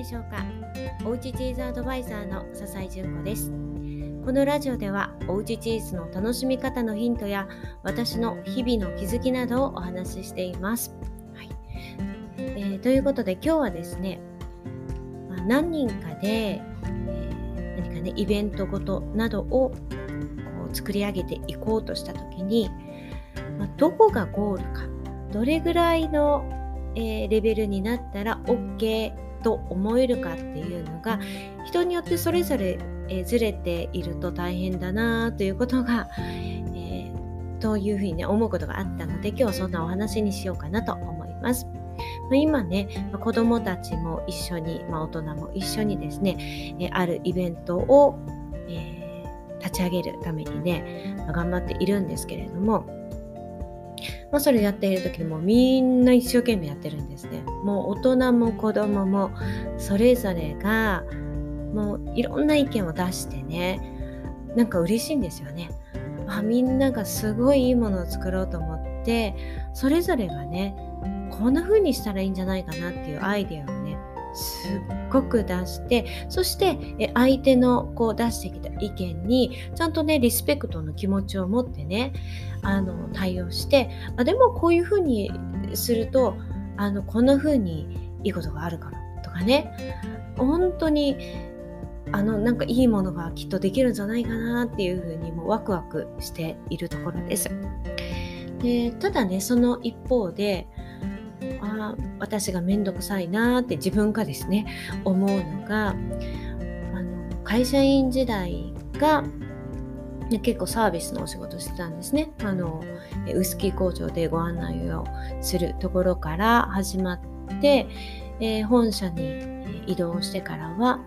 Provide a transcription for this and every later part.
でしょうか？おうちチーズアドバイザーの笹井純子です。このラジオではおうちチーズの楽しみ方のヒントや私の日々の気づきなどをお話ししています、はい。えー、ということで今日はですね、まあ、何人かで、えー、何かねイベントごとなどをこう作り上げていこうとした時に、まあ、どこがゴールかどれぐらいの、えー、レベルになったら OK と思えるかっていうのが人によってそれぞれ、えー、ずれていると大変だなということが、えー、というふうにね思うことがあったので今日はそんなお話にしようかなと思います。ま、今ね、ま、子どもたちも一緒に、まあ、大人も一緒にですね、え、あるイベントを、えー、立ち上げるためにね、ま、頑張っているんですけれどもまあ、それやっている時にもみんな一生懸命やってるんですね。もう大人も子供もそれぞれがもういろんな意見を出してねなんか嬉しいんですよね。あみんながすごいいいものを作ろうと思ってそれぞれがねこんな風にしたらいいんじゃないかなっていうアイデアをすっごく出してそして相手のこう出してきた意見にちゃんとねリスペクトの気持ちを持ってねあの対応してあでもこういうふうにするとあのこんなふうにいいことがあるかもとかね本当にあのなんかいいものがきっとできるんじゃないかなっていうふうにもワクワクしているところです。でただねその一方であ私がめんどくさいなって自分がですね思うのがあの会社員時代が結構サービスのお仕事してたんですね。あの臼杵工場でご案内をするところから始まって、えー、本社に移動してからは、ま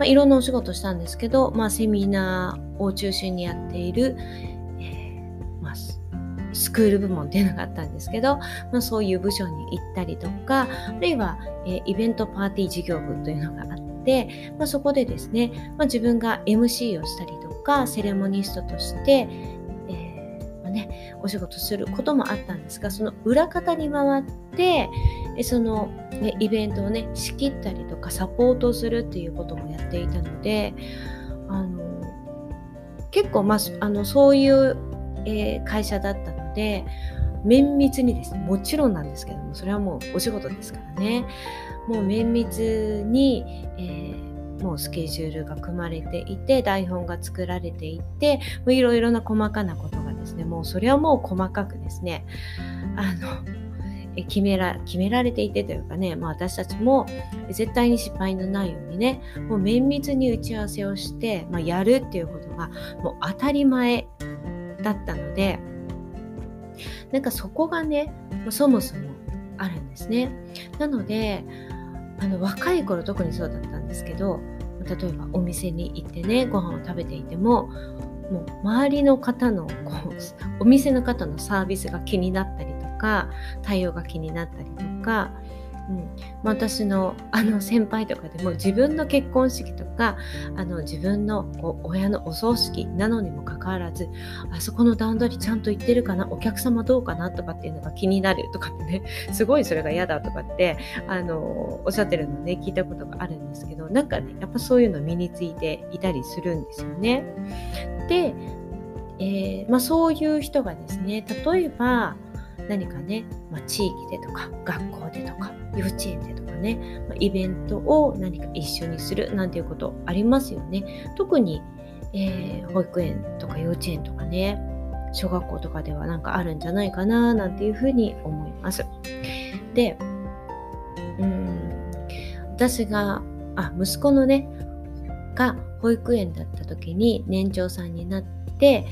あ、いろんなお仕事したんですけど、まあ、セミナーを中心にやっている、スクール部門っていうのがあったんですけど、まあ、そういう部署に行ったりとかあるいは、え、イベントパーティー事業部というのがあって、まあ、そこでですね、まあ、自分が MC をしたりとかセレモニストとして、えーまあね、お仕事することもあったんですがその裏方に回ってその、ね、イベントをね仕切ったりとかサポートするっていうこともやっていたのであの結構、まあ、あのそういう、え、会社だったので綿密にですねもちろんなんですけどもそれはもうお仕事ですからね。もう綿密に、えー、もうスケジュールが組まれていて台本が作られていていろいろな細かなことがですねもうそれはもう細かくですねあの決めら決められていてというかね、まあ、私たちも絶対に失敗のないようにねもう綿密に打ち合わせをして、まあ、やるっていうことがもう当たり前だったのでなんかそこがねそもそもあるんですね。なのであの若い頃特にそうだったんですけど例えばお店に行ってねご飯を食べていてももう周りの方のこうお店の方のサービスが気になったりとか対応が気になったりとかうん私のあの先輩とかでも自分の結婚式とかあの自分のこう親のお葬式なのにもかかわらずあそこの段取りちゃんと言ってるかなお客様どうかなとかっていうのが気になるとかってねすごいそれが嫌だとかってあのおっしゃってるのね聞いたことがあるんですけどなんかねやっぱそういうの身についていたりするんですよね。で、えーまあ、そういう人がですね例えば何かね、まあ、地域でとか学校でとか幼稚園でとかね、まあ、イベントを何か一緒にするなんていうことありますよね。特に、えー、保育園とか幼稚園とかね小学校とかではなんかあるんじゃないかななんていうふうに思います。でうん私があ息子のねが保育園だった時に年長さんになって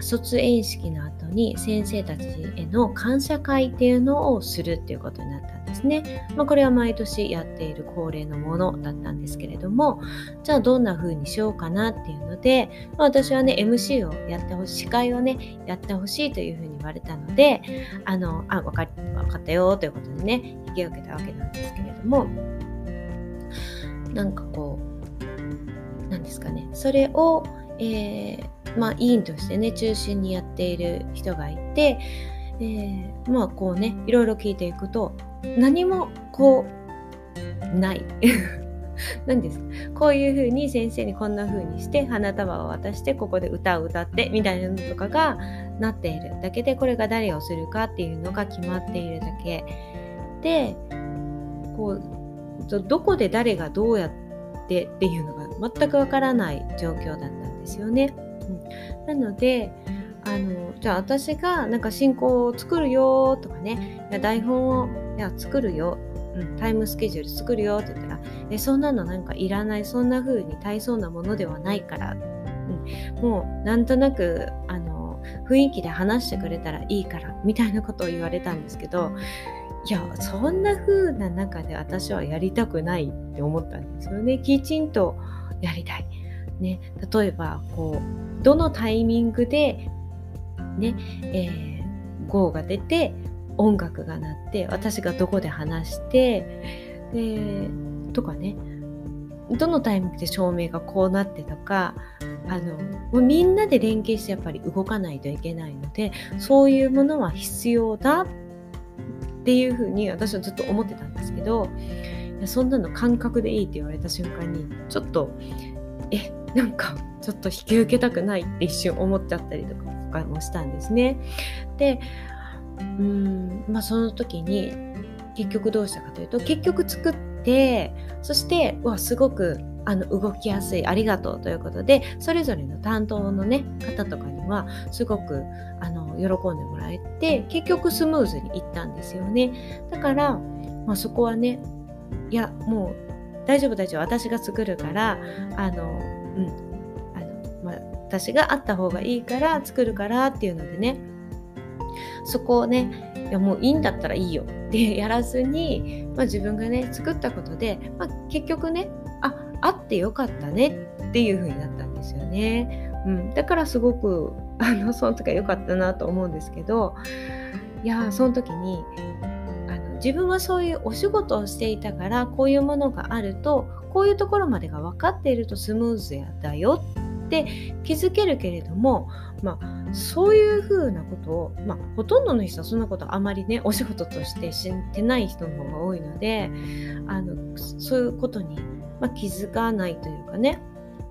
卒園式の後に先生たちへの感謝会っていうのをするっていうことになったんですね。まあ、これは毎年やっている恒例のものだったんですけれどもじゃあどんな風にしようかなっていうので、まあ、私はね MC をやってほしい司会をねやってほしいという風に言われたのであのあ分か分かったよということでね引き受けたわけなんですけれどもなんかこうなんですかねそれを、えーまあ、委員としてね中心にやっている人がいて、えー、まあこうねいろいろ聞いていくと何もこうない。何ですか？こういう風に先生にこんな風にして花束を渡してここで歌を歌ってみたいなのとかがなっているだけでこれが誰をするかっていうのが決まっているだけでこうどこで誰がどうやっててっていうのが全くわからない状況だったんですよね。うん、なのであのじゃあ私がなんか進行を作るよとかねいや台本をいや作るよ、うん、タイムスケジュール作るよって言ったらえそんなのなんかいらないそんな風に大層なものではないから、うん、もうなんとなくあの雰囲気で話してくれたらいいからみたいなことを言われたんですけどいやそんな風な中で私はやりたくないって思ったんですよねきちんとやりたい。ね、例えばこうどのタイミングでね、えー、GO が出て音楽が鳴って私がどこで話してでとかねどのタイミングで照明がこうなってとかあのもうみんなで連携してやっぱり動かないといけないのでそういうものは必要だっっていうふうに私はずっと思ってたんですけどそんなの感覚でいいって言われた瞬間にちょっとえなんかちょっと引き受けたくないって一瞬思っちゃったりとかもしたんですね。でうんまあその時に結局どうしたかというと結局作ってそしてわすごくあの動きやすいありがとうということでそれぞれの担当のね方とかにはすごくあの喜んでもらえて結局スムーズにいったんですよね。だから、まあ、そこはねいやもう大丈夫大丈夫私が作るからあのうんあの、まあ、私があった方がいいから作るからっていうのでねそこをねいやもういいんだったらいいよってやらずに、まあ、自分がね作ったことで、まあ、結局ねあってよかったねっていう風になったんですよね。うん、だからすごく あのその時は良かったなと思うんですけどいやその時にあの自分はそういうお仕事をしていたからこういうものがあるとこういうところまでが分かっているとスムーズやだよって気づけるけれども、まあ、そういうふうなことを、まあ、ほとんどの人はそんなことあまりねお仕事として知ってない人の方が多いのであのそういうことに、まあ、気づかないというかね。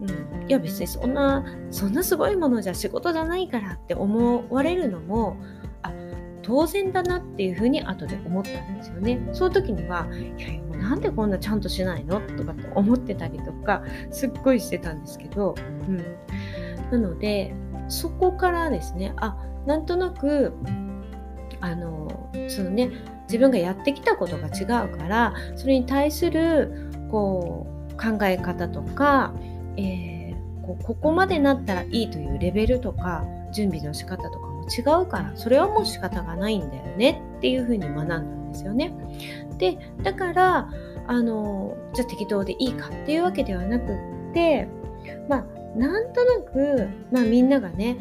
うん、いや別にそんなそんなすごいものじゃ仕事じゃないからって思われるのもあ当然だなっていうふうに後で思ったんですよね。その時にはいやいやもうなんでこんなちゃんとしないのとかって思ってたりとかすっごいしてたんですけど、うん、なのでそこからですねあなんとなくあのそのね自分がやってきたことが違うからそれに対するこう考え方とかえー、こここまでなったらいいというレベルとか準備の仕方とかも違うからそれはもう仕方がないんだよねっていうふうに学んだんですよね。でだからあのじゃあ適当でいいかっていうわけではなくってまあなんとなく、まあ、みんながね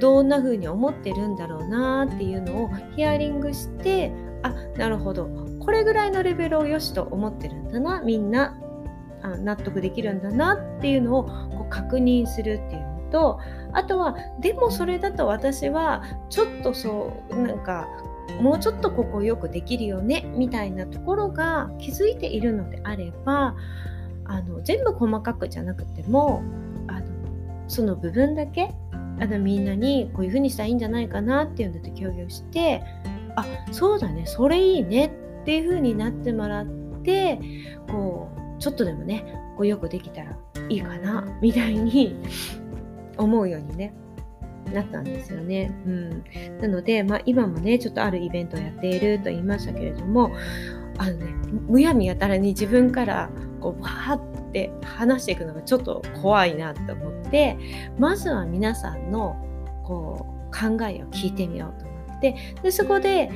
どんな風に思ってるんだろうなっていうのをヒアリングしてあなるほどこれぐらいのレベルをよしと思ってるんだなみんなあ納得できるんだなっていうのをこう確認するっていうのとあとはでもそれだと私はちょっとそうなんかもうちょっとここよくできるよねみたいなところが気づいているのであればあの全部細かくじゃなくてもあのその部分だけあのみんなにこういう風にしたらいいんじゃないかなっていうので共有してあそうだねそれいいねっていう風になってもらってこうちょっとでもねこうよくできたらいいかなみたいに 思うようにねなったんですよね。うん、なので、まあ、今もねちょっとあるイベントをやっていると言いましたけれどもあのねむやみやたらに自分からこうわーって話していくのがちょっと怖いなと思ってまずは皆さんのこう考えを聞いてみようと思ってでそこで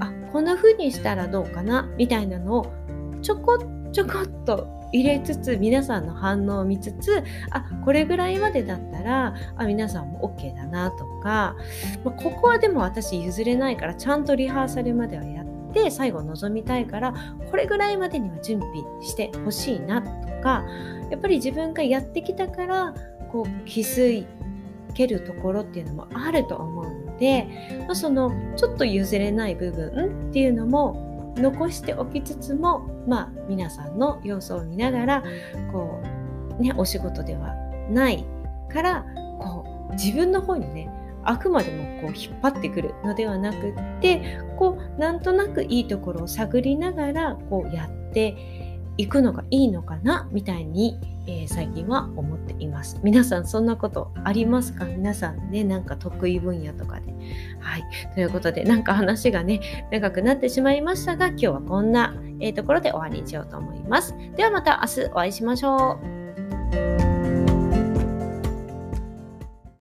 あこんな風にしたらどうかなみたいなのをちょこっとちょこっと入れつつ皆さんの反応を見つつあこれぐらいまでだったらあ皆さんも OK だなとか、まあ、ここはでも私譲れないからちゃんとリハーサルまではやって最後臨みたいからこれぐらいまでには準備してほしいなとかやっぱり自分がやってきたからこう気づけるところっていうのもあると思うので、まあ、そのちょっと譲れない部分っていうのも残しておきつつもまあ皆さんの様子を見ながらこうねお仕事ではないからこう自分の方にねあくまでもこう引っ張ってくるのではなくってこうなんとなくいいところを探りながらこうやって行くのがいいのかなみたいに、えー、最近は思っています。皆さんそんなことありますか？皆さんね、なんか得意分野とかで。はい。ということで、なんか話がね、長くなってしまいましたが、今日はこんな、えー、ところで終わりにしようと思います。ではまた明日お会いしましょう。